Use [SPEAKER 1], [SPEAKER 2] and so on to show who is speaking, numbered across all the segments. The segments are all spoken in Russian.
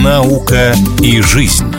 [SPEAKER 1] Наука и жизнь.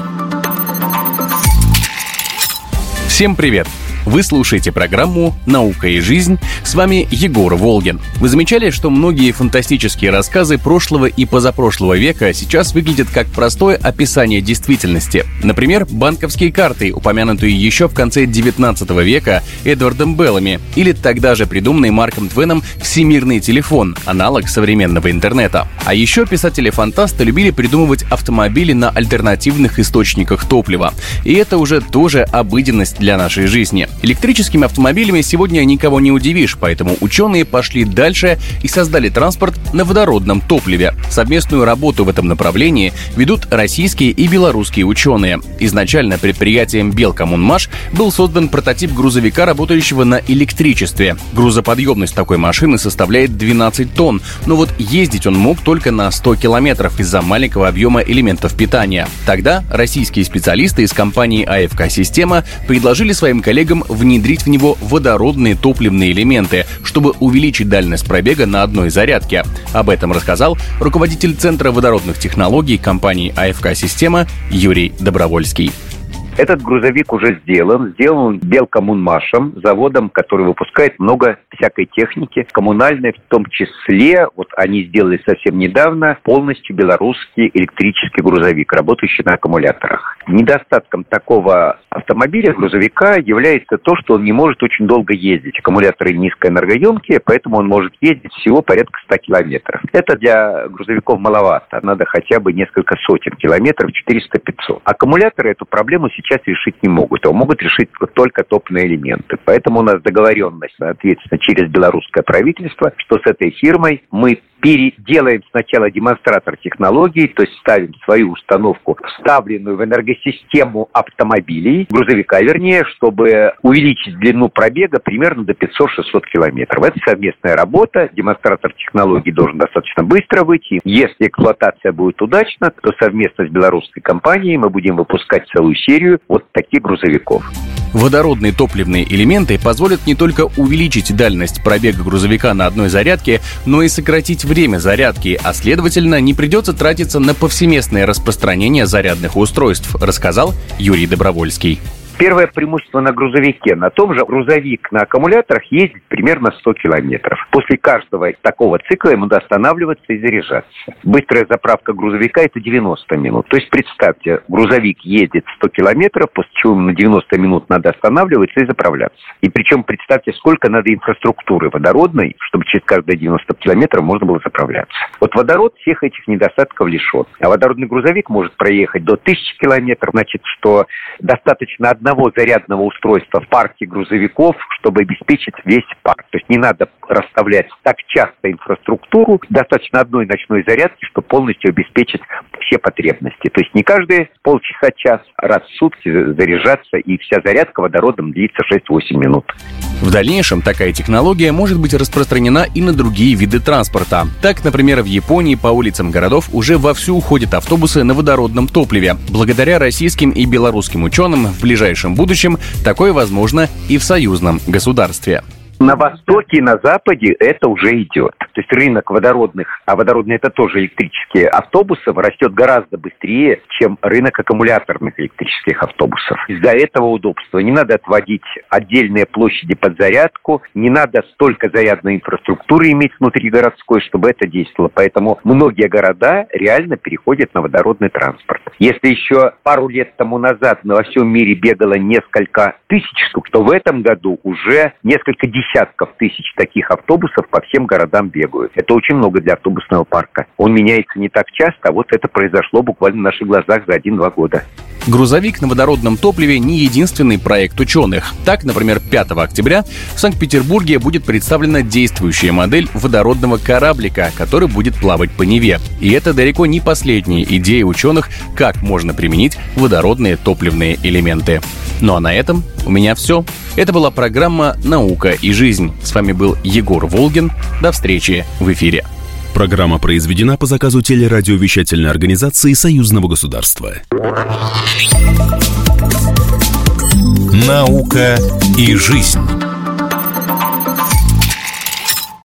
[SPEAKER 1] Всем привет! Вы слушаете программу «Наука и жизнь». С вами Егор Волгин. Вы замечали, что многие фантастические рассказы прошлого и позапрошлого века сейчас выглядят как простое описание действительности. Например, банковские карты, упомянутые еще в конце 19 века Эдвардом Беллами, или тогда же придуманный Марком Твеном «Всемирный телефон», аналог современного интернета. А еще писатели-фантасты любили придумывать автомобили на альтернативных источниках топлива. И это уже тоже обыденность для нашей жизни. Электрическими автомобилями сегодня никого не удивишь, поэтому ученые пошли дальше и создали транспорт на водородном топливе. Совместную работу в этом направлении ведут российские и белорусские ученые. Изначально предприятием «Белкоммунмаш» был создан прототип грузовика, работающего на электричестве. Грузоподъемность такой машины составляет 12 тонн, но вот ездить он мог только на 100 километров из-за маленького объема элементов питания. Тогда российские специалисты из компании АФК «Система» предложили своим коллегам внедрить в него водородные топливные элементы, чтобы увеличить дальность пробега на одной зарядке. Об этом рассказал руководитель Центра водородных технологий компании АФК «Система» Юрий Добровольский.
[SPEAKER 2] Этот грузовик уже сделан. Сделан Белкоммунмашем, заводом, который выпускает много всякой техники, коммунальной в том числе. Вот они сделали совсем недавно полностью белорусский электрический грузовик, работающий на аккумуляторах. Недостатком такого автомобиля, грузовика, является то, что он не может очень долго ездить. Аккумуляторы низкоэнергоемкие, поэтому он может ездить всего порядка 100 километров. Это для грузовиков маловато. Надо хотя бы несколько сотен километров, 400-500. Аккумуляторы эту проблему сейчас решить не могут. Его могут решить только топные элементы. Поэтому у нас договоренность, соответственно, через белорусское правительство, что с этой фирмой мы переделаем сначала демонстратор технологий, то есть ставим свою установку, вставленную в энергосистему автомобилей, грузовика вернее, чтобы увеличить длину пробега примерно до 500-600 километров. Это совместная работа, демонстратор технологий должен достаточно быстро выйти. Если эксплуатация будет удачна, то совместно с белорусской компанией мы будем выпускать целую серию вот таких грузовиков.
[SPEAKER 1] Водородные топливные элементы позволят не только увеличить дальность пробега грузовика на одной зарядке, но и сократить время зарядки, а следовательно не придется тратиться на повсеместное распространение зарядных устройств, рассказал Юрий Добровольский.
[SPEAKER 2] Первое преимущество на грузовике. На том же грузовик на аккумуляторах ездит примерно 100 километров. После каждого такого цикла ему надо останавливаться и заряжаться. Быстрая заправка грузовика – это 90 минут. То есть представьте, грузовик едет 100 километров, после чего ему на 90 минут надо останавливаться и заправляться. И причем представьте, сколько надо инфраструктуры водородной, чтобы через каждые 90 километров можно было заправляться. Вот водород всех этих недостатков лишен. А водородный грузовик может проехать до 1000 километров, значит, что достаточно одного зарядного устройства в парке грузовиков, чтобы обеспечить весь парк. То есть не надо расставлять так часто инфраструктуру, достаточно одной ночной зарядки, чтобы полностью обеспечить все потребности. То есть не каждые полчаса-час, раз в сутки заряжаться, и вся зарядка водородом длится 6-8 минут.
[SPEAKER 1] В дальнейшем такая технология может быть распространена и на другие виды транспорта. Так, например, в Японии по улицам городов уже вовсю уходят автобусы на водородном топливе. Благодаря российским и белорусским ученым в ближайшем будущем такое возможно и в союзном государстве.
[SPEAKER 2] На Востоке и на Западе это уже идет. То есть рынок водородных, а водородные это тоже электрические автобусов, растет гораздо быстрее, чем рынок аккумуляторных электрических автобусов. Из-за этого удобства не надо отводить отдельные площади под зарядку, не надо столько зарядной инфраструктуры иметь внутри городской, чтобы это действовало. Поэтому многие города реально переходят на водородный транспорт. Если еще пару лет тому назад на всем мире бегало несколько тысяч штук, то в этом году уже несколько десятков десятков тысяч таких автобусов по всем городам бегают. Это очень много для автобусного парка. Он меняется не так часто, а вот это произошло буквально на наших глазах за один-два года.
[SPEAKER 1] Грузовик на водородном топливе не единственный проект ученых. Так, например, 5 октября в Санкт-Петербурге будет представлена действующая модель водородного кораблика, который будет плавать по Неве. И это далеко не последняя идея ученых, как можно применить водородные топливные элементы. Ну а на этом у меня все. Это была программа «Наука и жизнь». С вами был Егор Волгин. До встречи в эфире.
[SPEAKER 3] Программа произведена по заказу телерадиовещательной организации Союзного государства.
[SPEAKER 1] «Наука и жизнь».